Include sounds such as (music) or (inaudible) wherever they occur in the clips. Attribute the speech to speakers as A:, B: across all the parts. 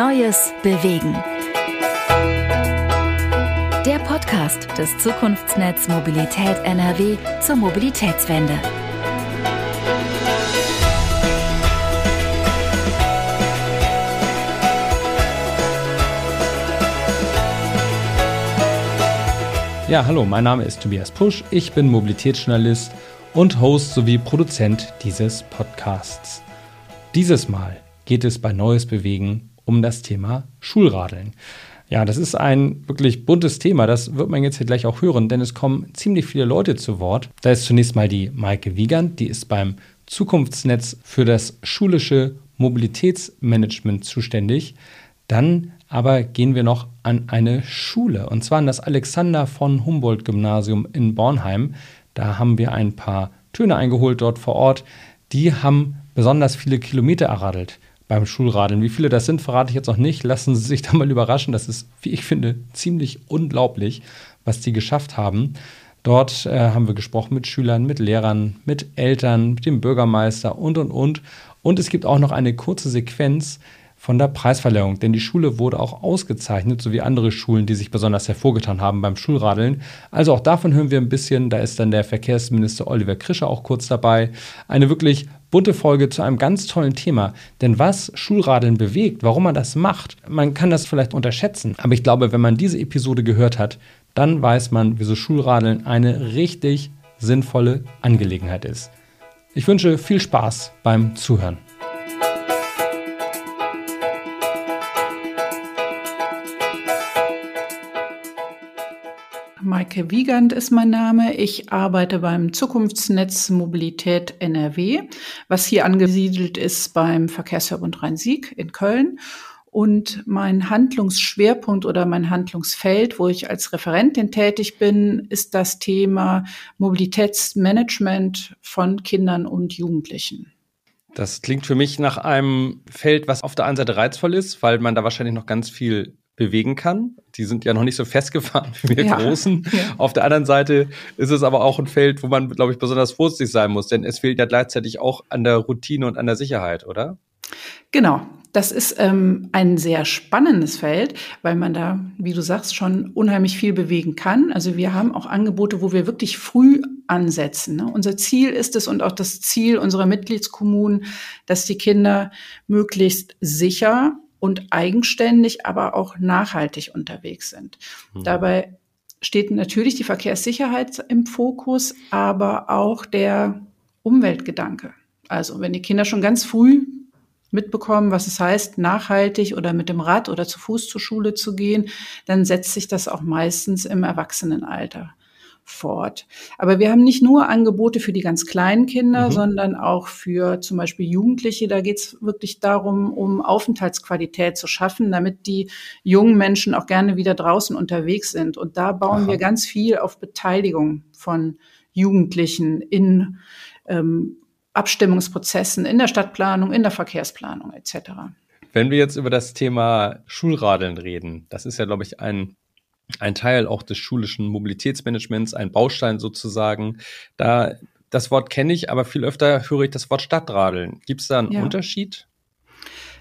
A: Neues bewegen. Der Podcast des Zukunftsnetz Mobilität NRW zur Mobilitätswende.
B: Ja, hallo, mein Name ist Tobias Pusch, ich bin Mobilitätsjournalist und Host sowie Produzent dieses Podcasts. Dieses Mal geht es bei Neues Bewegen um das Thema Schulradeln. Ja, das ist ein wirklich buntes Thema. Das wird man jetzt hier gleich auch hören, denn es kommen ziemlich viele Leute zu Wort. Da ist zunächst mal die Maike Wiegand, die ist beim Zukunftsnetz für das schulische Mobilitätsmanagement zuständig. Dann aber gehen wir noch an eine Schule und zwar an das Alexander von Humboldt Gymnasium in Bornheim. Da haben wir ein paar Töne eingeholt dort vor Ort. Die haben besonders viele Kilometer erradelt beim Schulradeln. Wie viele das sind, verrate ich jetzt noch nicht. Lassen Sie sich da mal überraschen. Das ist, wie ich finde, ziemlich unglaublich, was die geschafft haben. Dort äh, haben wir gesprochen mit Schülern, mit Lehrern, mit Eltern, mit dem Bürgermeister und, und, und. Und es gibt auch noch eine kurze Sequenz, von der Preisverleihung, denn die Schule wurde auch ausgezeichnet, sowie andere Schulen, die sich besonders hervorgetan haben beim Schulradeln. Also auch davon hören wir ein bisschen. Da ist dann der Verkehrsminister Oliver Krischer auch kurz dabei. Eine wirklich bunte Folge zu einem ganz tollen Thema. Denn was Schulradeln bewegt, warum man das macht, man kann das vielleicht unterschätzen. Aber ich glaube, wenn man diese Episode gehört hat, dann weiß man, wieso Schulradeln eine richtig sinnvolle Angelegenheit ist. Ich wünsche viel Spaß beim Zuhören.
C: Maike Wiegand ist mein Name. Ich arbeite beim Zukunftsnetz Mobilität NRW, was hier angesiedelt ist beim Verkehrsverbund Rhein-Sieg in Köln. Und mein Handlungsschwerpunkt oder mein Handlungsfeld, wo ich als Referentin tätig bin, ist das Thema Mobilitätsmanagement von Kindern und Jugendlichen.
B: Das klingt für mich nach einem Feld, was auf der einen Seite reizvoll ist, weil man da wahrscheinlich noch ganz viel bewegen kann. Die sind ja noch nicht so festgefahren (laughs) wie wir ja. Großen. Ja. Auf der anderen Seite ist es aber auch ein Feld, wo man, glaube ich, besonders vorsichtig sein muss, denn es fehlt ja gleichzeitig auch an der Routine und an der Sicherheit, oder?
C: Genau. Das ist ähm, ein sehr spannendes Feld, weil man da, wie du sagst, schon unheimlich viel bewegen kann. Also wir haben auch Angebote, wo wir wirklich früh ansetzen. Ne? Unser Ziel ist es und auch das Ziel unserer Mitgliedskommunen, dass die Kinder möglichst sicher und eigenständig, aber auch nachhaltig unterwegs sind. Mhm. Dabei steht natürlich die Verkehrssicherheit im Fokus, aber auch der Umweltgedanke. Also wenn die Kinder schon ganz früh mitbekommen, was es heißt, nachhaltig oder mit dem Rad oder zu Fuß zur Schule zu gehen, dann setzt sich das auch meistens im Erwachsenenalter fort. Aber wir haben nicht nur Angebote für die ganz kleinen Kinder, mhm. sondern auch für zum Beispiel Jugendliche. Da geht es wirklich darum, um Aufenthaltsqualität zu schaffen, damit die jungen Menschen auch gerne wieder draußen unterwegs sind. Und da bauen Aha. wir ganz viel auf Beteiligung von Jugendlichen in ähm, Abstimmungsprozessen, in der Stadtplanung, in der Verkehrsplanung etc.
B: Wenn wir jetzt über das Thema Schulradeln reden, das ist ja, glaube ich, ein ein Teil auch des schulischen Mobilitätsmanagements, ein Baustein sozusagen. Da das Wort kenne ich, aber viel öfter höre ich das Wort Stadtradeln. Gibt es da einen ja. Unterschied?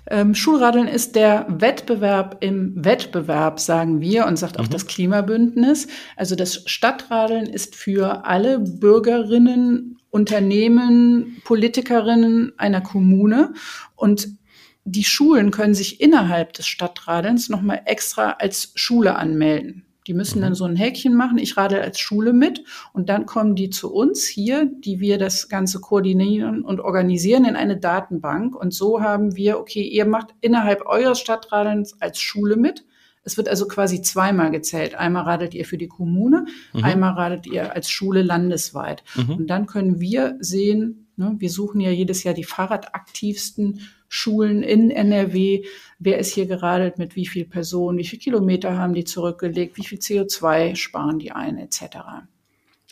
C: Ähm, Schulradeln ist der Wettbewerb im Wettbewerb, sagen wir, und sagt auch mhm. das Klimabündnis. Also das Stadtradeln ist für alle Bürgerinnen, Unternehmen, Politikerinnen einer Kommune. Und die Schulen können sich innerhalb des Stadtradelns nochmal extra als Schule anmelden. Die müssen dann mhm. so ein Häkchen machen, ich radel als Schule mit und dann kommen die zu uns hier, die wir das Ganze koordinieren und organisieren in eine Datenbank. Und so haben wir, okay, ihr macht innerhalb eures Stadtradelns als Schule mit. Es wird also quasi zweimal gezählt. Einmal radelt ihr für die Kommune, mhm. einmal radelt ihr als Schule landesweit. Mhm. Und dann können wir sehen, wir suchen ja jedes Jahr die fahrradaktivsten Schulen in NRW. Wer ist hier geradelt mit wie viel Personen? Wie viele Kilometer haben die zurückgelegt? Wie viel CO2 sparen die ein, etc.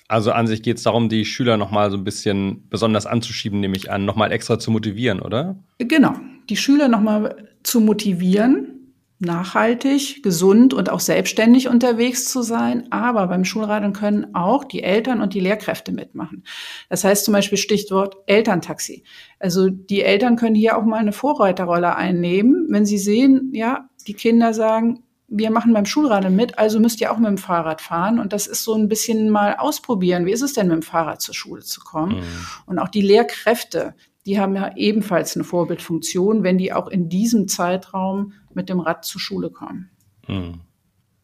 B: Also an sich geht es darum, die Schüler nochmal so ein bisschen besonders anzuschieben, nehme ich an, nochmal extra zu motivieren, oder?
C: Genau, die Schüler nochmal zu motivieren, nachhaltig, gesund und auch selbstständig unterwegs zu sein. Aber beim Schulradeln können auch die Eltern und die Lehrkräfte mitmachen. Das heißt zum Beispiel Stichwort Elterntaxi. Also die Eltern können hier auch mal eine Vorreiterrolle einnehmen, wenn sie sehen, ja, die Kinder sagen, wir machen beim Schulradeln mit, also müsst ihr auch mit dem Fahrrad fahren. Und das ist so ein bisschen mal ausprobieren. Wie ist es denn, mit dem Fahrrad zur Schule zu kommen? Mhm. Und auch die Lehrkräfte, die haben ja ebenfalls eine Vorbildfunktion, wenn die auch in diesem Zeitraum mit dem Rad zur Schule kommen.
B: Mhm.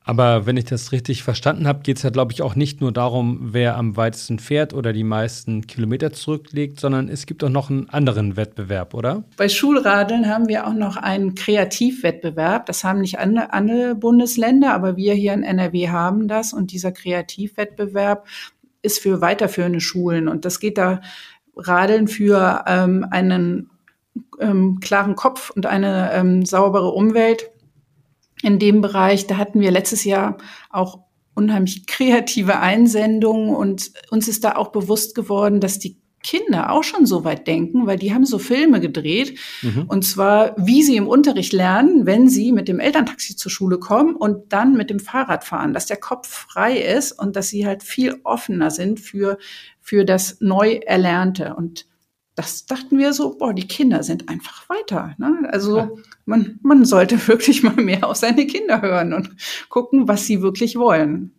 B: Aber wenn ich das richtig verstanden habe, geht es ja, glaube ich, auch nicht nur darum, wer am weitesten fährt oder die meisten Kilometer zurücklegt, sondern es gibt auch noch einen anderen Wettbewerb, oder?
C: Bei Schulradeln haben wir auch noch einen Kreativwettbewerb. Das haben nicht andere Bundesländer, aber wir hier in NRW haben das. Und dieser Kreativwettbewerb ist für weiterführende Schulen. Und das geht da Radeln für ähm, einen ähm, klaren Kopf und eine ähm, saubere Umwelt in dem Bereich. Da hatten wir letztes Jahr auch unheimlich (laughs) kreative Einsendungen und uns ist da auch bewusst geworden, dass die Kinder auch schon so weit denken, weil die haben so Filme gedreht. Mhm. Und zwar, wie sie im Unterricht lernen, wenn sie mit dem Elterntaxi zur Schule kommen und dann mit dem Fahrrad fahren, dass der Kopf frei ist und dass sie halt viel offener sind für, für das Neu-Erlernte. Und das dachten wir so, boah, die Kinder sind einfach weiter. Ne? Also ja. man, man sollte (laughs) wirklich mal mehr auf seine Kinder hören und gucken, was sie wirklich wollen.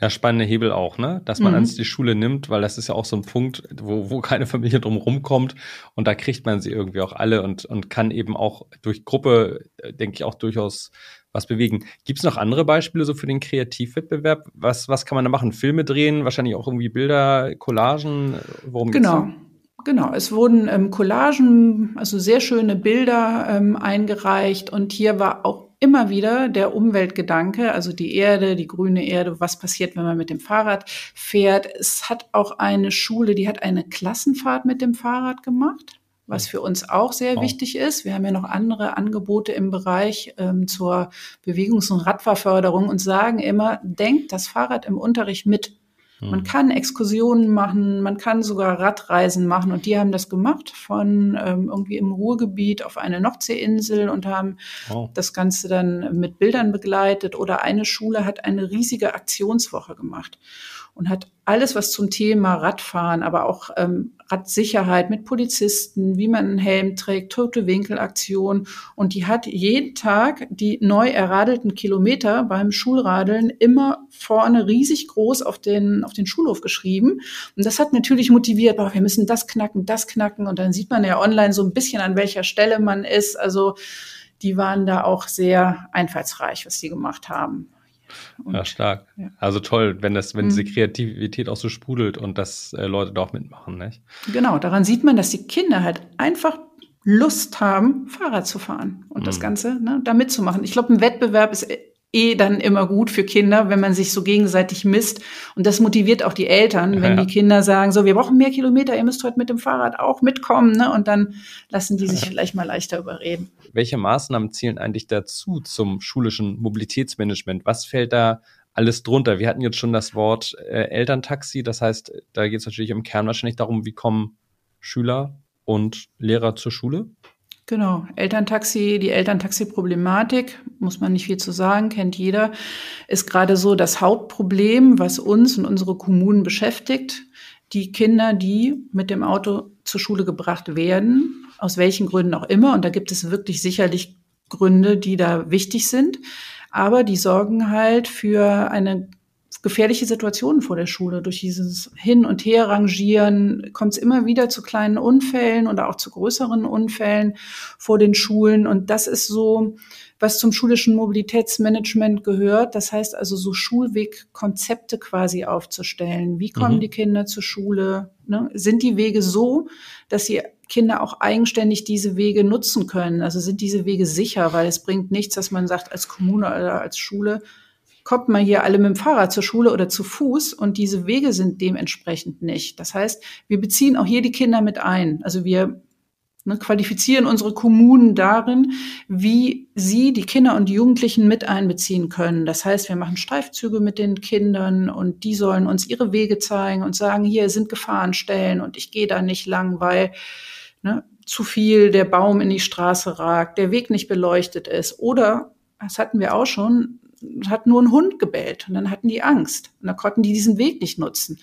B: Ja, spannende Hebel auch, ne? Dass man mhm. ans die Schule nimmt, weil das ist ja auch so ein Punkt, wo, wo keine Familie drum rumkommt. Und da kriegt man sie irgendwie auch alle und, und kann eben auch durch Gruppe, äh, denke ich, auch durchaus was bewegen. Gibt es noch andere Beispiele so für den Kreativwettbewerb? Was, was kann man da machen? Filme drehen, wahrscheinlich auch irgendwie Bilder, Collagen?
C: Worum genau. geht's? Genau, es wurden ähm, Collagen, also sehr schöne Bilder ähm, eingereicht und hier war auch immer wieder der Umweltgedanke, also die Erde, die grüne Erde, was passiert, wenn man mit dem Fahrrad fährt. Es hat auch eine Schule, die hat eine Klassenfahrt mit dem Fahrrad gemacht, was für uns auch sehr wow. wichtig ist. Wir haben ja noch andere Angebote im Bereich ähm, zur Bewegungs- und Radfahrförderung und sagen immer, denkt das Fahrrad im Unterricht mit. Man hm. kann Exkursionen machen, man kann sogar Radreisen machen und die haben das gemacht von ähm, irgendwie im Ruhrgebiet auf eine Nordseeinsel und haben wow. das Ganze dann mit Bildern begleitet oder eine Schule hat eine riesige Aktionswoche gemacht und hat alles, was zum Thema Radfahren, aber auch ähm, Radsicherheit mit Polizisten, wie man einen Helm trägt, tote Winkelaktion. Und die hat jeden Tag die neu erradelten Kilometer beim Schulradeln immer vorne riesig groß auf den, auf den Schulhof geschrieben. Und das hat natürlich motiviert, boah, wir müssen das knacken, das knacken. Und dann sieht man ja online so ein bisschen, an welcher Stelle man ist. Also die waren da auch sehr einfallsreich, was sie gemacht haben.
B: Und, ja, stark. Ja. Also toll, wenn das, wenn mhm. diese Kreativität auch so sprudelt und dass äh, Leute da auch mitmachen, nicht?
C: Genau, daran sieht man, dass die Kinder halt einfach Lust haben, Fahrrad zu fahren und mhm. das Ganze ne, da mitzumachen. Ich glaube, ein Wettbewerb ist eh dann immer gut für Kinder, wenn man sich so gegenseitig misst. Und das motiviert auch die Eltern, wenn ja. die Kinder sagen, so, wir brauchen mehr Kilometer, ihr müsst heute mit dem Fahrrad auch mitkommen. Ne? Und dann lassen die sich ja. vielleicht mal leichter überreden.
B: Welche Maßnahmen zielen eigentlich dazu zum schulischen Mobilitätsmanagement? Was fällt da alles drunter? Wir hatten jetzt schon das Wort äh, Elterntaxi. Das heißt, da geht es natürlich im Kern wahrscheinlich darum, wie kommen Schüler und Lehrer zur Schule?
C: Genau, Elterntaxi, die Elterntaxi-Problematik, muss man nicht viel zu sagen, kennt jeder, ist gerade so das Hauptproblem, was uns und unsere Kommunen beschäftigt. Die Kinder, die mit dem Auto zur Schule gebracht werden, aus welchen Gründen auch immer, und da gibt es wirklich sicherlich Gründe, die da wichtig sind, aber die sorgen halt für eine gefährliche Situationen vor der Schule. Durch dieses Hin- und Herrangieren kommt es immer wieder zu kleinen Unfällen oder auch zu größeren Unfällen vor den Schulen. Und das ist so, was zum schulischen Mobilitätsmanagement gehört. Das heißt also so Schulwegkonzepte quasi aufzustellen. Wie kommen mhm. die Kinder zur Schule? Ne? Sind die Wege so, dass sie Kinder auch eigenständig diese Wege nutzen können? Also sind diese Wege sicher? Weil es bringt nichts, dass man sagt, als Kommune oder als Schule, kommt man hier alle mit dem Fahrrad zur Schule oder zu Fuß und diese Wege sind dementsprechend nicht. Das heißt, wir beziehen auch hier die Kinder mit ein. Also wir ne, qualifizieren unsere Kommunen darin, wie sie die Kinder und die Jugendlichen mit einbeziehen können. Das heißt, wir machen Streifzüge mit den Kindern und die sollen uns ihre Wege zeigen und sagen, hier sind Gefahrenstellen und ich gehe da nicht lang, weil ne, zu viel der Baum in die Straße ragt, der Weg nicht beleuchtet ist oder, das hatten wir auch schon, hat nur ein Hund gebellt und dann hatten die Angst und dann konnten die diesen Weg nicht nutzen.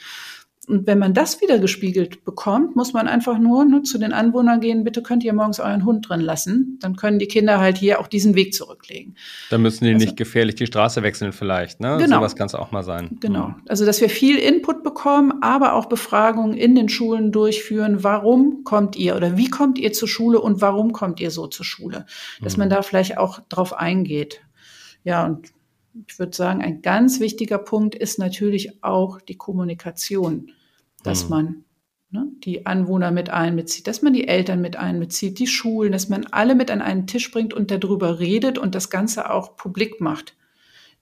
C: Und wenn man das wieder gespiegelt bekommt, muss man einfach nur ne, zu den Anwohnern gehen, bitte könnt ihr morgens euren Hund drin lassen. Dann können die Kinder halt hier auch diesen Weg zurücklegen.
B: Dann müssen die also, nicht gefährlich die Straße wechseln vielleicht. Ne?
C: Genau.
B: Sowas kann es auch mal sein.
C: Genau. Also dass wir viel Input bekommen, aber auch Befragungen in den Schulen durchführen. Warum kommt ihr oder wie kommt ihr zur Schule und warum kommt ihr so zur Schule? Dass mhm. man da vielleicht auch drauf eingeht. Ja, und ich würde sagen, ein ganz wichtiger Punkt ist natürlich auch die Kommunikation dass mhm. man ne, die Anwohner mit einbezieht, dass man die Eltern mit einbezieht, die Schulen, dass man alle mit an einen Tisch bringt und darüber redet und das Ganze auch publik macht.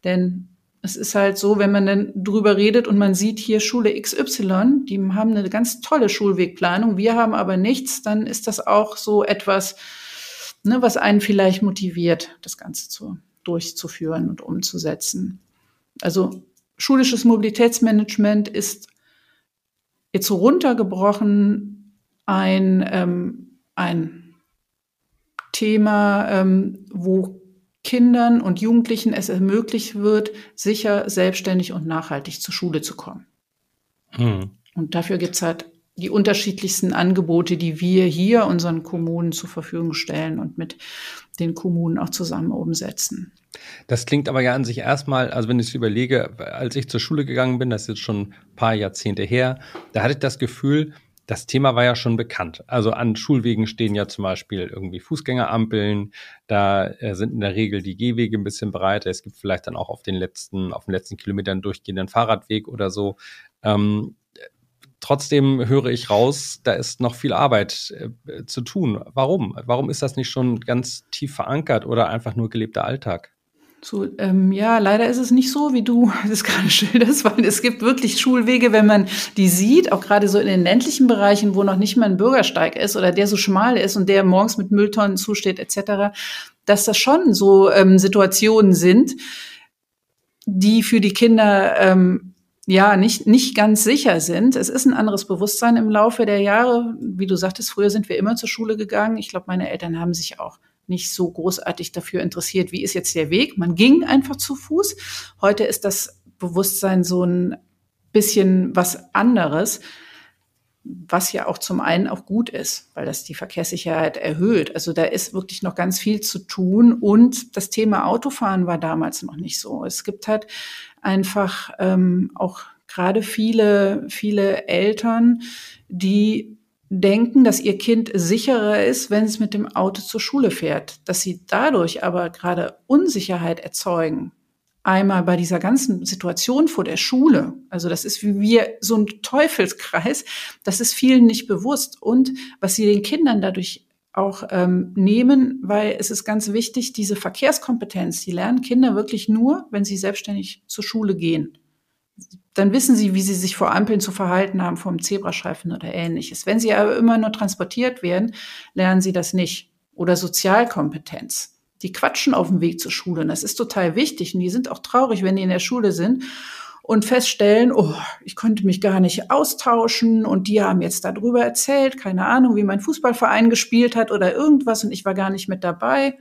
C: Denn es ist halt so, wenn man dann drüber redet und man sieht hier Schule XY, die haben eine ganz tolle Schulwegplanung, wir haben aber nichts, dann ist das auch so etwas, ne, was einen vielleicht motiviert, das Ganze zu, durchzuführen und umzusetzen. Also schulisches Mobilitätsmanagement ist jetzt so runtergebrochen ein, ähm, ein Thema, ähm, wo Kindern und Jugendlichen es ermöglicht wird, sicher, selbstständig und nachhaltig zur Schule zu kommen. Hm. Und dafür gibt es halt die unterschiedlichsten Angebote, die wir hier unseren Kommunen zur Verfügung stellen und mit den Kommunen auch zusammen umsetzen.
B: Das klingt aber ja an sich erstmal, also wenn ich es überlege, als ich zur Schule gegangen bin, das ist jetzt schon ein paar Jahrzehnte her, da hatte ich das Gefühl, das Thema war ja schon bekannt. Also an Schulwegen stehen ja zum Beispiel irgendwie Fußgängerampeln. Da äh, sind in der Regel die Gehwege ein bisschen breiter. Es gibt vielleicht dann auch auf den letzten, auf den letzten Kilometern durchgehenden Fahrradweg oder so. Ähm, trotzdem höre ich raus, da ist noch viel Arbeit äh, zu tun. Warum? Warum ist das nicht schon ganz tief verankert oder einfach nur gelebter Alltag?
C: So, ähm, ja, leider ist es nicht so, wie du (laughs) das gerade schilderst, weil es gibt wirklich Schulwege, wenn man die sieht, auch gerade so in den ländlichen Bereichen, wo noch nicht mal ein Bürgersteig ist oder der so schmal ist und der morgens mit Mülltonnen zusteht etc., dass das schon so ähm, Situationen sind, die für die Kinder ähm, ja nicht, nicht ganz sicher sind. Es ist ein anderes Bewusstsein im Laufe der Jahre. Wie du sagtest, früher sind wir immer zur Schule gegangen. Ich glaube, meine Eltern haben sich auch nicht so großartig dafür interessiert, wie ist jetzt der Weg. Man ging einfach zu Fuß. Heute ist das Bewusstsein so ein bisschen was anderes, was ja auch zum einen auch gut ist, weil das die Verkehrssicherheit erhöht. Also da ist wirklich noch ganz viel zu tun und das Thema Autofahren war damals noch nicht so. Es gibt halt einfach ähm, auch gerade viele, viele Eltern, die denken, dass ihr Kind sicherer ist, wenn es mit dem Auto zur Schule fährt, dass sie dadurch aber gerade Unsicherheit erzeugen. Einmal bei dieser ganzen Situation vor der Schule. Also das ist wie wir so ein Teufelskreis. Das ist vielen nicht bewusst. Und was sie den Kindern dadurch auch ähm, nehmen, weil es ist ganz wichtig, diese Verkehrskompetenz, die lernen Kinder wirklich nur, wenn sie selbstständig zur Schule gehen dann wissen sie, wie sie sich vor Ampeln zu verhalten haben, vor dem Zebrastreifen oder ähnliches. Wenn sie aber immer nur transportiert werden, lernen sie das nicht. Oder Sozialkompetenz. Die quatschen auf dem Weg zur Schule. Und das ist total wichtig. Und die sind auch traurig, wenn die in der Schule sind und feststellen, oh, ich konnte mich gar nicht austauschen und die haben jetzt darüber erzählt, keine Ahnung, wie mein Fußballverein gespielt hat oder irgendwas und ich war gar nicht mit dabei.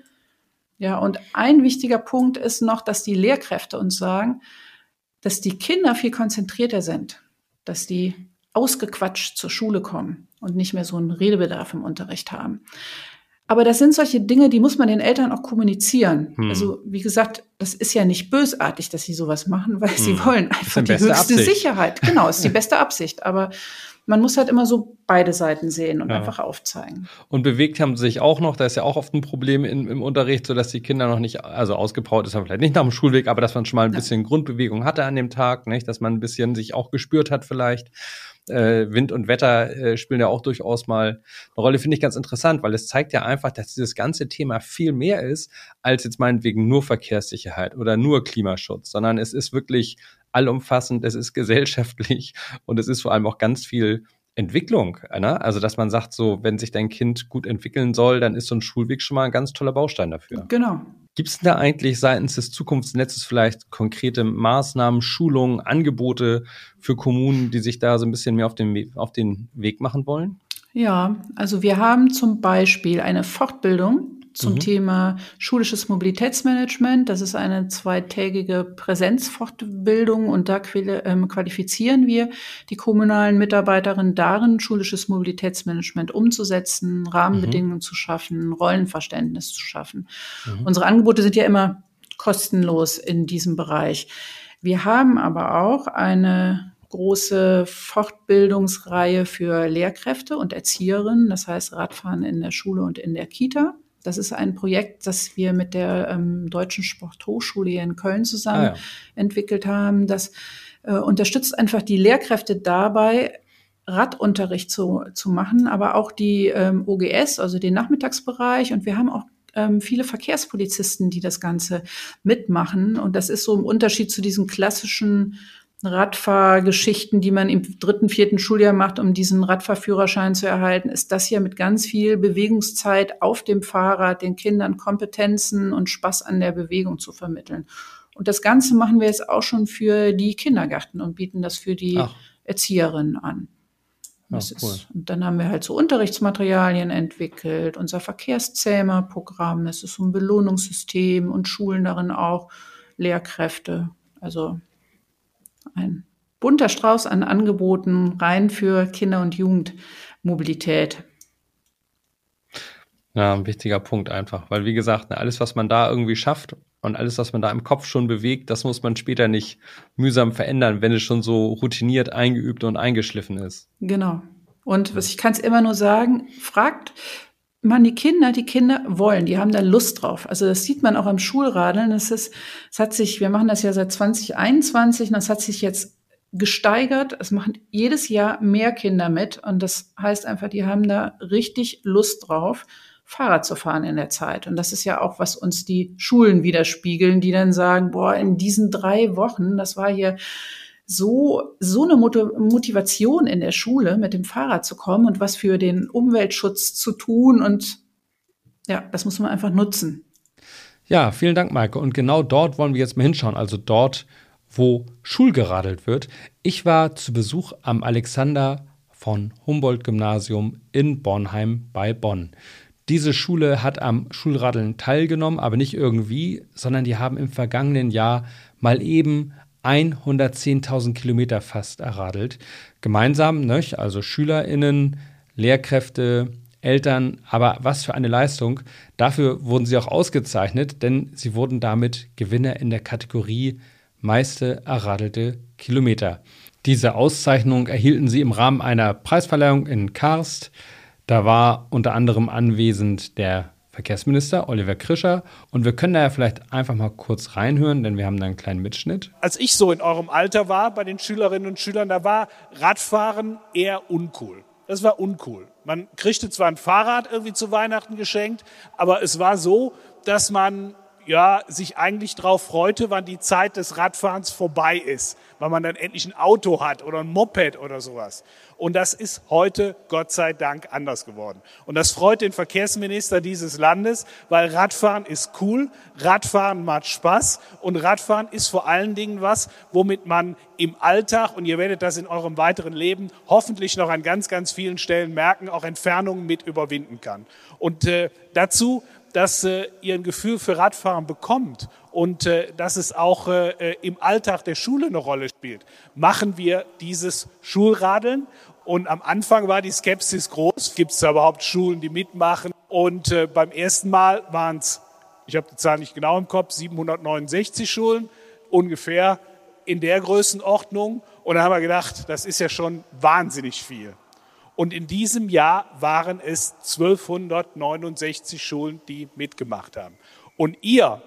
C: Ja, und ein wichtiger Punkt ist noch, dass die Lehrkräfte uns sagen, dass die Kinder viel konzentrierter sind, dass die ausgequatscht zur Schule kommen und nicht mehr so einen Redebedarf im Unterricht haben. Aber das sind solche Dinge, die muss man den Eltern auch kommunizieren. Hm. Also wie gesagt, das ist ja nicht bösartig, dass sie sowas machen, weil hm. sie wollen einfach die höchste Absicht. Sicherheit. Genau, ist die (laughs) beste Absicht. Aber man muss halt immer so beide Seiten sehen und ja. einfach aufzeigen.
B: Und bewegt haben sie sich auch noch, da ist ja auch oft ein Problem in, im Unterricht, so dass die Kinder noch nicht, also ausgepowert ist, aber vielleicht nicht nach dem Schulweg, aber dass man schon mal ein ja. bisschen Grundbewegung hatte an dem Tag, nicht? dass man ein bisschen sich auch gespürt hat vielleicht. Äh, Wind und Wetter äh, spielen ja auch durchaus mal eine Rolle, finde ich ganz interessant, weil es zeigt ja einfach, dass dieses ganze Thema viel mehr ist, als jetzt meinetwegen nur Verkehrssicherheit oder nur Klimaschutz, sondern es ist wirklich allumfassend, es ist (laughs) gesellschaftlich und es ist vor allem auch ganz viel Entwicklung. Ne? Also, dass man sagt, so, wenn sich dein Kind gut entwickeln soll, dann ist so ein Schulweg schon mal ein ganz toller Baustein dafür.
C: Genau.
B: Gibt es da eigentlich seitens des Zukunftsnetzes vielleicht konkrete Maßnahmen, Schulungen, Angebote für Kommunen, die sich da so ein bisschen mehr auf den, auf den Weg machen wollen?
C: Ja, also wir haben zum Beispiel eine Fortbildung zum mhm. Thema schulisches Mobilitätsmanagement. Das ist eine zweitägige Präsenzfortbildung und da ähm, qualifizieren wir die kommunalen Mitarbeiterinnen darin, schulisches Mobilitätsmanagement umzusetzen, Rahmenbedingungen mhm. zu schaffen, Rollenverständnis zu schaffen. Mhm. Unsere Angebote sind ja immer kostenlos in diesem Bereich. Wir haben aber auch eine große Fortbildungsreihe für Lehrkräfte und Erzieherinnen, das heißt Radfahren in der Schule und in der Kita. Das ist ein Projekt, das wir mit der ähm, Deutschen Sporthochschule hier in Köln zusammen ah, ja. entwickelt haben. Das äh, unterstützt einfach die Lehrkräfte dabei, Radunterricht zu, zu machen, aber auch die ähm, OGS, also den Nachmittagsbereich. Und wir haben auch ähm, viele Verkehrspolizisten, die das Ganze mitmachen. Und das ist so im Unterschied zu diesen klassischen Radfahrgeschichten, die man im dritten, vierten Schuljahr macht, um diesen Radfahrführerschein zu erhalten, ist das hier mit ganz viel Bewegungszeit auf dem Fahrrad den Kindern Kompetenzen und Spaß an der Bewegung zu vermitteln. Und das Ganze machen wir jetzt auch schon für die Kindergärten und bieten das für die Ach. Erzieherinnen an. Ach, cool. ist, und dann haben wir halt so Unterrichtsmaterialien entwickelt, unser Verkehrszähmerprogramm, es ist so ein Belohnungssystem und Schulen darin auch Lehrkräfte. Also ein bunter Strauß an Angeboten rein für Kinder- und Jugendmobilität.
B: Ja, ein wichtiger Punkt einfach, weil wie gesagt, ne, alles, was man da irgendwie schafft und alles, was man da im Kopf schon bewegt, das muss man später nicht mühsam verändern, wenn es schon so routiniert, eingeübt und eingeschliffen ist.
C: Genau. Und was ich kann es immer nur sagen, fragt man die Kinder, die Kinder wollen, die haben da Lust drauf. Also das sieht man auch am Schulradeln. Das ist, es hat sich, wir machen das ja seit 2021 und das hat sich jetzt gesteigert. Es machen jedes Jahr mehr Kinder mit und das heißt einfach, die haben da richtig Lust drauf, Fahrrad zu fahren in der Zeit. Und das ist ja auch, was uns die Schulen widerspiegeln, die dann sagen, boah, in diesen drei Wochen, das war hier so, so eine Motivation in der Schule, mit dem Fahrrad zu kommen und was für den Umweltschutz zu tun. Und ja, das muss man einfach nutzen.
B: Ja, vielen Dank, Maike. Und genau dort wollen wir jetzt mal hinschauen. Also dort, wo Schulgeradelt wird. Ich war zu Besuch am Alexander von Humboldt Gymnasium in Bornheim bei Bonn. Diese Schule hat am Schulradeln teilgenommen, aber nicht irgendwie, sondern die haben im vergangenen Jahr mal eben 110.000 Kilometer fast erradelt. Gemeinsam, ne, also SchülerInnen, Lehrkräfte, Eltern, aber was für eine Leistung. Dafür wurden sie auch ausgezeichnet, denn sie wurden damit Gewinner in der Kategorie meiste erradelte Kilometer. Diese Auszeichnung erhielten sie im Rahmen einer Preisverleihung in Karst. Da war unter anderem anwesend der Verkehrsminister Oliver Krischer. Und wir können da ja vielleicht einfach mal kurz reinhören, denn wir haben da einen kleinen Mitschnitt.
D: Als ich so in eurem Alter war, bei den Schülerinnen und Schülern, da war Radfahren eher uncool. Das war uncool. Man kriegte zwar ein Fahrrad irgendwie zu Weihnachten geschenkt, aber es war so, dass man ja, sich eigentlich darauf freute, wann die Zeit des Radfahrens vorbei ist, weil man dann endlich ein Auto hat oder ein Moped oder sowas. Und das ist heute, Gott sei Dank, anders geworden. Und das freut den Verkehrsminister dieses Landes, weil Radfahren ist cool, Radfahren macht Spaß und Radfahren ist vor allen Dingen was, womit man im Alltag, und ihr werdet das in eurem weiteren Leben hoffentlich noch an ganz, ganz vielen Stellen merken, auch Entfernungen mit überwinden kann. Und äh, dazu dass äh, ihr ein Gefühl für Radfahren bekommt und äh, dass es auch äh, äh, im Alltag der Schule eine Rolle spielt, machen wir dieses Schulradeln. Und am Anfang war die Skepsis groß. Gibt es da überhaupt Schulen, die mitmachen? Und äh, beim ersten Mal waren es, ich habe die Zahl nicht genau im Kopf, 769 Schulen, ungefähr in der Größenordnung. Und dann haben wir gedacht, das ist ja schon wahnsinnig viel. Und in diesem Jahr waren es 1269 Schulen, die mitgemacht haben. Und ihr,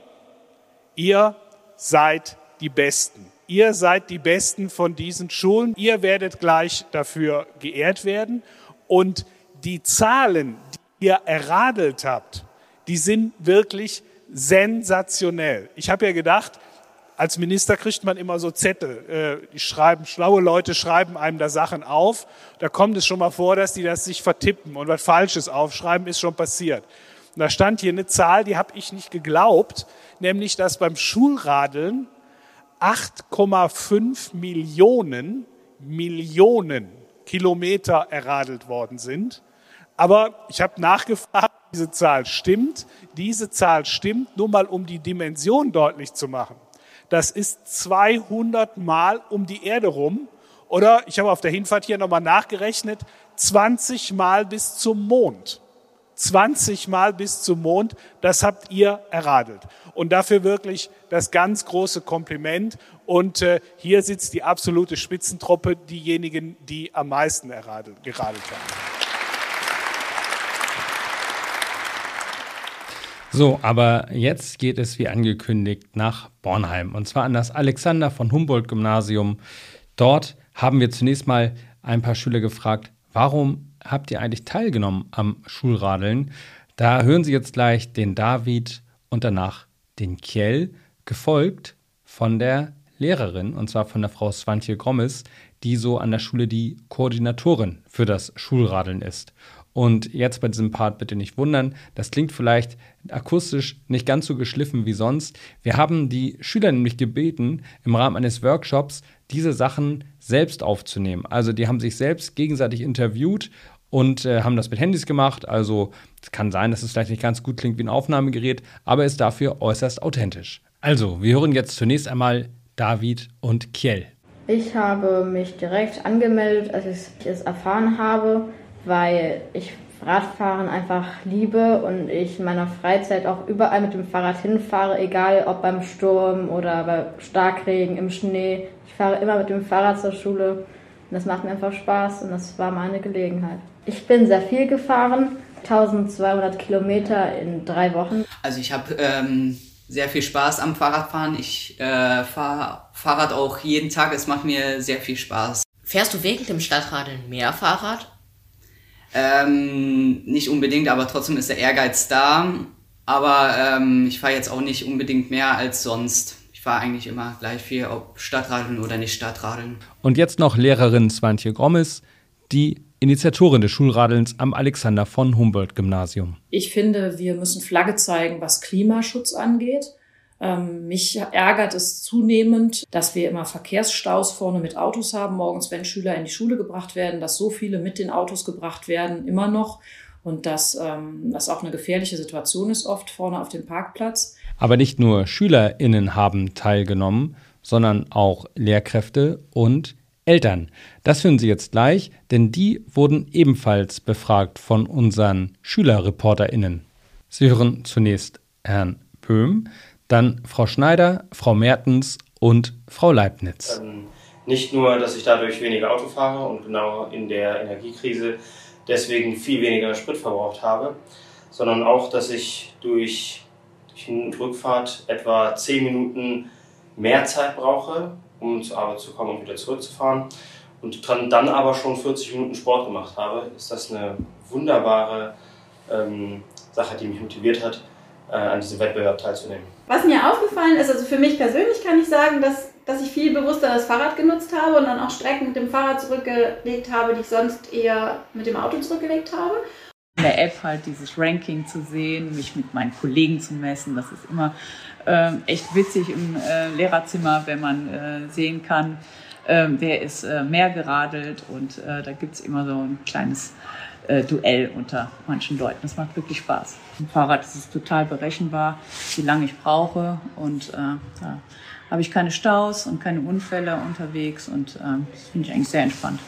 D: ihr seid die Besten. Ihr seid die Besten von diesen Schulen. Ihr werdet gleich dafür geehrt werden. Und die Zahlen, die ihr erradelt habt, die sind wirklich sensationell. Ich habe ja gedacht, als Minister kriegt man immer so Zettel. Äh, die schreiben, schlaue Leute schreiben einem da Sachen auf. Da kommt es schon mal vor, dass die das sich vertippen und was Falsches aufschreiben, ist schon passiert. Und da stand hier eine Zahl, die habe ich nicht geglaubt, nämlich dass beim Schulradeln 8,5 Millionen, Millionen Kilometer erradelt worden sind. Aber ich habe nachgefragt, diese Zahl stimmt. Diese Zahl stimmt, nur mal um die Dimension deutlich zu machen. Das ist 200 Mal um die Erde rum. Oder ich habe auf der Hinfahrt hier nochmal nachgerechnet, 20 Mal bis zum Mond. 20 Mal bis zum Mond, das habt ihr erradelt. Und dafür wirklich das ganz große Kompliment. Und äh, hier sitzt die absolute Spitzentruppe, diejenigen, die am meisten erradelt, geradelt haben.
B: So, aber jetzt geht es wie angekündigt nach Bornheim und zwar an das Alexander von Humboldt Gymnasium. Dort haben wir zunächst mal ein paar Schüler gefragt, warum habt ihr eigentlich teilgenommen am Schulradeln? Da hören Sie jetzt gleich den David und danach den Kjell, gefolgt von der Lehrerin, und zwar von der Frau Swantje Grommes, die so an der Schule die Koordinatorin für das Schulradeln ist. Und jetzt bei diesem Part bitte nicht wundern, das klingt vielleicht akustisch nicht ganz so geschliffen wie sonst. Wir haben die Schüler nämlich gebeten, im Rahmen eines Workshops diese Sachen selbst aufzunehmen. Also die haben sich selbst gegenseitig interviewt und äh, haben das mit Handys gemacht. Also es kann sein, dass es vielleicht nicht ganz gut klingt wie ein Aufnahmegerät, aber ist dafür äußerst authentisch. Also, wir hören jetzt zunächst einmal David und Kjell.
E: Ich habe mich direkt angemeldet, als ich es erfahren habe weil ich Radfahren einfach liebe und ich in meiner Freizeit auch überall mit dem Fahrrad hinfahre, egal ob beim Sturm oder bei Starkregen, im Schnee. Ich fahre immer mit dem Fahrrad zur Schule und das macht mir einfach Spaß und das war meine Gelegenheit. Ich bin sehr viel gefahren, 1200 Kilometer in drei Wochen.
F: Also ich habe ähm, sehr viel Spaß am Fahrradfahren. Ich äh, fahre Fahrrad auch jeden Tag, es macht mir sehr viel Spaß.
G: Fährst du wegen dem Stadtradeln mehr Fahrrad?
F: Ähm, nicht unbedingt, aber trotzdem ist der Ehrgeiz da. Aber ähm, ich fahre jetzt auch nicht unbedingt mehr als sonst. Ich fahre eigentlich immer gleich viel, ob Stadtradeln oder nicht Stadtradeln.
B: Und jetzt noch Lehrerin Swantje Grommes, die Initiatorin des Schulradelns am Alexander von Humboldt Gymnasium.
H: Ich finde, wir müssen Flagge zeigen, was Klimaschutz angeht. Ähm, mich ärgert es zunehmend, dass wir immer Verkehrsstaus vorne mit Autos haben, morgens, wenn Schüler in die Schule gebracht werden, dass so viele mit den Autos gebracht werden, immer noch. Und dass ähm, das auch eine gefährliche Situation ist, oft vorne auf dem Parkplatz.
B: Aber nicht nur SchülerInnen haben teilgenommen, sondern auch Lehrkräfte und Eltern. Das hören Sie jetzt gleich, denn die wurden ebenfalls befragt von unseren SchülerreporterInnen. Sie hören zunächst Herrn Böhm, dann Frau Schneider, Frau Mertens und Frau Leibniz.
I: Ähm, nicht nur, dass ich dadurch weniger Auto fahre und genau in der Energiekrise deswegen viel weniger Sprit verbraucht habe, sondern auch, dass ich durch und Rückfahrt etwa 10 Minuten mehr Zeit brauche, um zur Arbeit zu kommen und wieder zurückzufahren. Und dann aber schon 40 Minuten Sport gemacht habe, ist das eine wunderbare ähm, Sache, die mich motiviert hat, an diesem Wettbewerb teilzunehmen.
E: Was mir aufgefallen ist, also für mich persönlich kann ich sagen, dass, dass ich viel bewusster das Fahrrad genutzt habe und dann auch Strecken mit dem Fahrrad zurückgelegt habe, die ich sonst eher mit dem Auto zurückgelegt habe.
J: In der App halt dieses Ranking zu sehen, mich mit meinen Kollegen zu messen, das ist immer äh, echt witzig im äh, Lehrerzimmer, wenn man äh, sehen kann, ähm, wer ist äh, mehr geradelt und äh, da gibt es immer so ein kleines äh, Duell unter manchen Leuten. Das macht wirklich Spaß. Im Fahrrad ist es total berechenbar, wie lange ich brauche und äh, da habe ich keine Staus und keine Unfälle unterwegs und äh, das finde ich eigentlich sehr entspannt.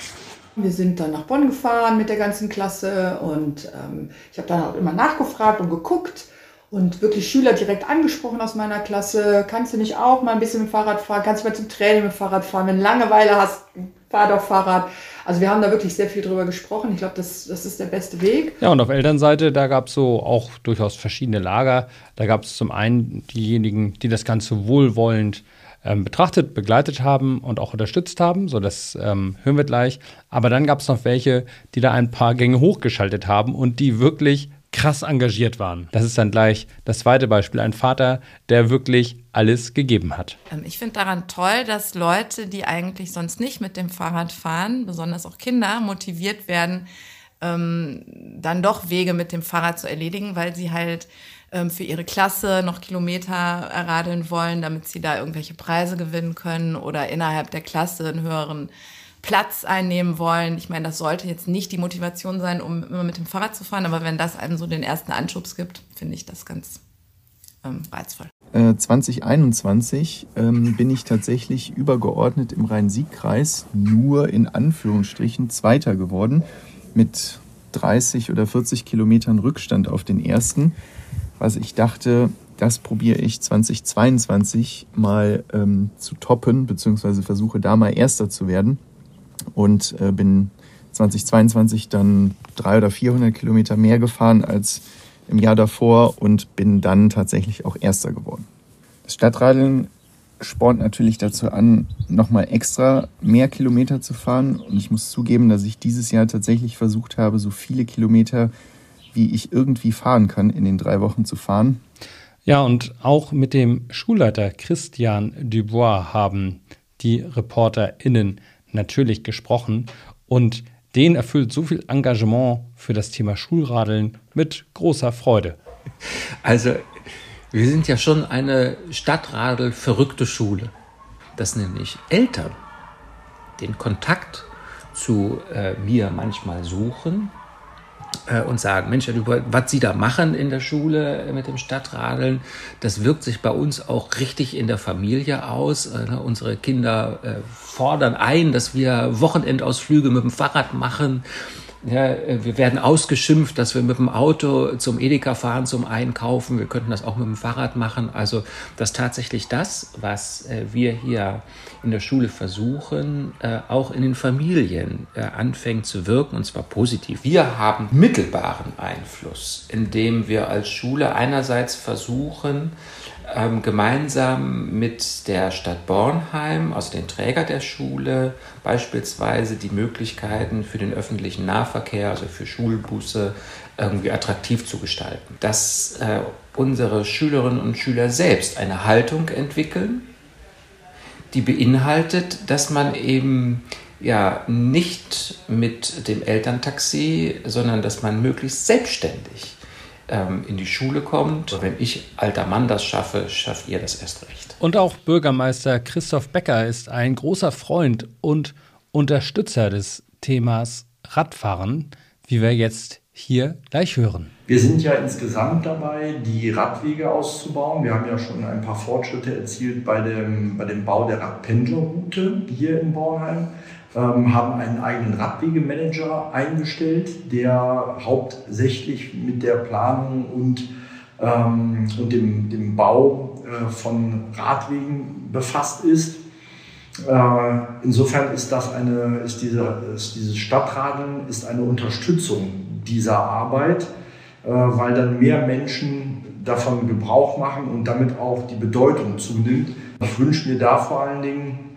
C: Wir sind dann nach Bonn gefahren mit der ganzen Klasse und ähm, ich habe dann auch immer nachgefragt und geguckt und wirklich Schüler direkt angesprochen aus meiner Klasse. Kannst du nicht auch mal ein bisschen mit dem Fahrrad fahren? Kannst du mal zum Training mit dem Fahrrad fahren? Wenn du Langeweile hast, fahr doch Fahrrad. Also wir haben da wirklich sehr viel drüber gesprochen. Ich glaube, das, das ist der beste Weg.
B: Ja, und auf Elternseite, da gab es so auch durchaus verschiedene Lager. Da gab es zum einen diejenigen, die das Ganze wohlwollend ähm, betrachtet, begleitet haben und auch unterstützt haben. So, das ähm, hören wir gleich. Aber dann gab es noch welche, die da ein paar Gänge hochgeschaltet haben und die wirklich krass engagiert waren. Das ist dann gleich das zweite Beispiel. Ein Vater, der wirklich alles gegeben hat.
K: Ähm, ich finde daran toll, dass Leute, die eigentlich sonst nicht mit dem Fahrrad fahren, besonders auch Kinder, motiviert werden, ähm, dann doch Wege mit dem Fahrrad zu erledigen, weil sie halt ähm, für ihre Klasse noch Kilometer erradeln wollen, damit sie da irgendwelche Preise gewinnen können oder innerhalb der Klasse einen höheren Platz einnehmen wollen. Ich meine, das sollte jetzt nicht die Motivation sein, um immer mit dem Fahrrad zu fahren, aber wenn das einem so den ersten Anschubs gibt, finde ich das ganz ähm, reizvoll.
L: 2021 äh, ähm, bin ich tatsächlich übergeordnet im Rhein-Sieg-Kreis nur in Anführungsstrichen Zweiter geworden mit 30 oder 40 Kilometern Rückstand auf den ersten. Was ich dachte, das probiere ich 2022 mal ähm, zu toppen, beziehungsweise versuche da mal Erster zu werden. Und äh, bin 2022 dann 300 oder 400 Kilometer mehr gefahren als im Jahr davor und bin dann tatsächlich auch Erster geworden. Das Stadtradeln spornt natürlich dazu an, nochmal extra mehr Kilometer zu fahren. Und ich muss zugeben, dass ich dieses Jahr tatsächlich versucht habe, so viele Kilometer, wie ich irgendwie fahren kann, in den drei Wochen zu fahren.
B: Ja, und auch mit dem Schulleiter Christian Dubois haben die ReporterInnen natürlich gesprochen. Und den erfüllt so viel Engagement für das Thema Schulradeln mit großer Freude.
M: Also, wir sind ja schon eine Stadtradel-verrückte Schule. Dass nämlich Eltern den Kontakt zu äh, mir manchmal suchen und sagen, Mensch, was Sie da machen in der Schule äh, mit dem Stadtradeln, das wirkt sich bei uns auch richtig in der Familie aus. Äh, ne, unsere Kinder fordern ein, dass wir Wochenendausflüge mit dem Fahrrad machen. Ja, äh, wir werden ausgeschimpft, dass wir mit dem Auto zum Edeka fahren, zum Einkaufen. Wir könnten das auch mit dem Fahrrad machen. Also, dass tatsächlich das, was äh, wir hier in der Schule versuchen, äh, auch in den Familien anfängt zu wirken, und zwar positiv. Wir haben mittelbaren Einfluss, indem wir als Schule einerseits versuchen, ähm, gemeinsam mit der Stadt Bornheim, also den Träger der Schule, beispielsweise die Möglichkeiten für den öffentlichen Nahverkehr, also für Schulbusse, irgendwie attraktiv zu gestalten. Dass äh, unsere Schülerinnen und Schüler selbst eine Haltung entwickeln, die beinhaltet, dass man eben ja nicht mit dem Elterntaxi, sondern dass man möglichst selbstständig ähm, in die Schule kommt. Wenn ich, alter Mann, das schaffe, schafft ihr das erst recht.
B: Und auch Bürgermeister Christoph Becker ist ein großer Freund und Unterstützer des Themas Radfahren, wie wir jetzt hier gleich hören.
N: Wir sind ja insgesamt dabei, die Radwege auszubauen. Wir haben ja schon ein paar Fortschritte erzielt bei dem, bei dem Bau der Radpendlerroute hier in Bornheim ähm, haben einen eigenen Radwegemanager eingestellt, der hauptsächlich mit der Planung und, ähm, und dem, dem Bau äh, von Radwegen befasst ist. Äh, insofern ist das eine, ist, diese, ist dieses Stadtradeln ist eine Unterstützung dieser Arbeit, äh, weil dann mehr Menschen davon Gebrauch machen und damit auch die Bedeutung zunimmt. Ich wünsche mir da vor allen Dingen,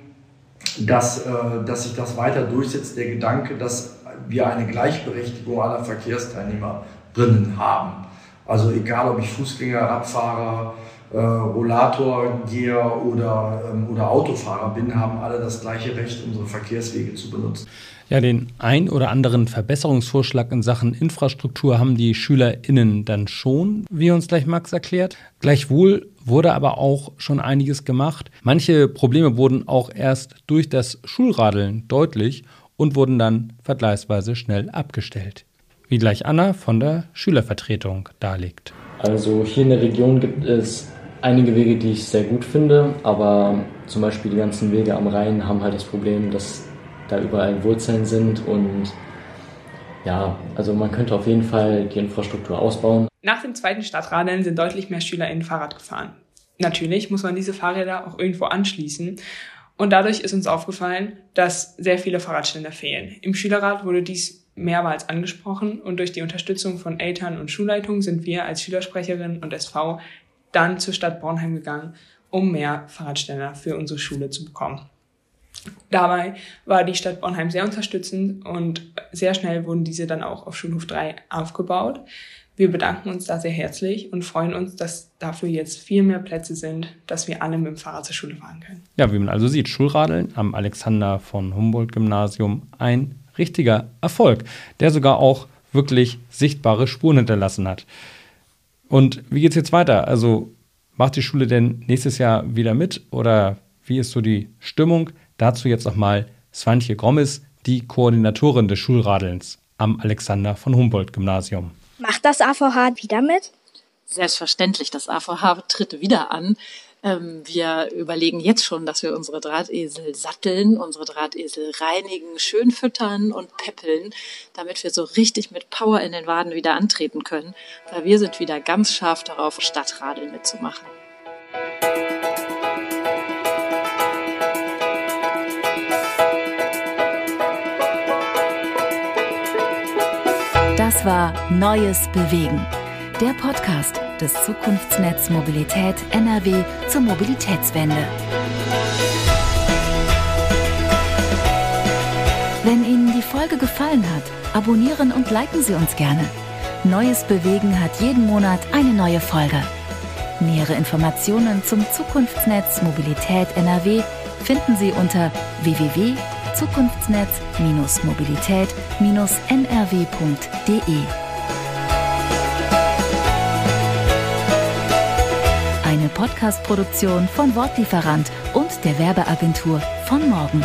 N: dass, äh, dass sich das weiter durchsetzt, der Gedanke, dass wir eine Gleichberechtigung aller Verkehrsteilnehmerinnen haben. Also egal, ob ich Fußgänger, Radfahrer, äh, Rollatorgeher oder, ähm, oder Autofahrer bin, haben alle das gleiche Recht, unsere Verkehrswege zu benutzen.
B: Ja, den ein oder anderen Verbesserungsvorschlag in Sachen Infrastruktur haben die SchülerInnen dann schon, wie uns gleich Max erklärt. Gleichwohl wurde aber auch schon einiges gemacht. Manche Probleme wurden auch erst durch das Schulradeln deutlich und wurden dann vergleichsweise schnell abgestellt. Wie gleich Anna von der Schülervertretung darlegt.
O: Also hier in der Region gibt es einige Wege, die ich sehr gut finde, aber zum Beispiel die ganzen Wege am Rhein haben halt das Problem, dass da überall Wurzeln sind und ja, also man könnte auf jeden Fall die Infrastruktur ausbauen.
P: Nach dem zweiten Stadtradeln sind deutlich mehr SchülerInnen Fahrrad gefahren. Natürlich muss man diese Fahrräder auch irgendwo anschließen. Und dadurch ist uns aufgefallen, dass sehr viele Fahrradständer fehlen. Im Schülerrat wurde dies mehrmals angesprochen und durch die Unterstützung von Eltern und Schulleitung sind wir als Schülersprecherin und SV dann zur Stadt Bornheim gegangen, um mehr Fahrradständer für unsere Schule zu bekommen. Dabei war die Stadt Bornheim sehr unterstützend und sehr schnell wurden diese dann auch auf Schulhof 3 aufgebaut. Wir bedanken uns da sehr herzlich und freuen uns, dass dafür jetzt viel mehr Plätze sind, dass wir alle mit dem Fahrrad zur Schule fahren können.
B: Ja, wie man also sieht, Schulradeln am Alexander von Humboldt Gymnasium ein richtiger Erfolg, der sogar auch wirklich sichtbare Spuren hinterlassen hat. Und wie geht es jetzt weiter? Also macht die Schule denn nächstes Jahr wieder mit oder wie ist so die Stimmung? Dazu jetzt nochmal Swantje Grommes, die Koordinatorin des Schulradelns am Alexander von Humboldt Gymnasium.
Q: Macht das AVH wieder mit?
H: Selbstverständlich, das AVH tritt wieder an. Ähm, wir überlegen jetzt schon, dass wir unsere Drahtesel satteln, unsere Drahtesel reinigen, schön füttern und peppeln, damit wir so richtig mit Power in den Waden wieder antreten können, weil wir sind wieder ganz scharf darauf, Stadtradeln mitzumachen.
A: Das war Neues Bewegen, der Podcast des Zukunftsnetz Mobilität NRW zur Mobilitätswende. Wenn Ihnen die Folge gefallen hat, abonnieren und liken Sie uns gerne. Neues Bewegen hat jeden Monat eine neue Folge. Nähere Informationen zum Zukunftsnetz Mobilität NRW finden Sie unter www.zukunftsnetz-mobilität-nrw.de. Eine Podcast-Produktion von Wortlieferant und der Werbeagentur von morgen.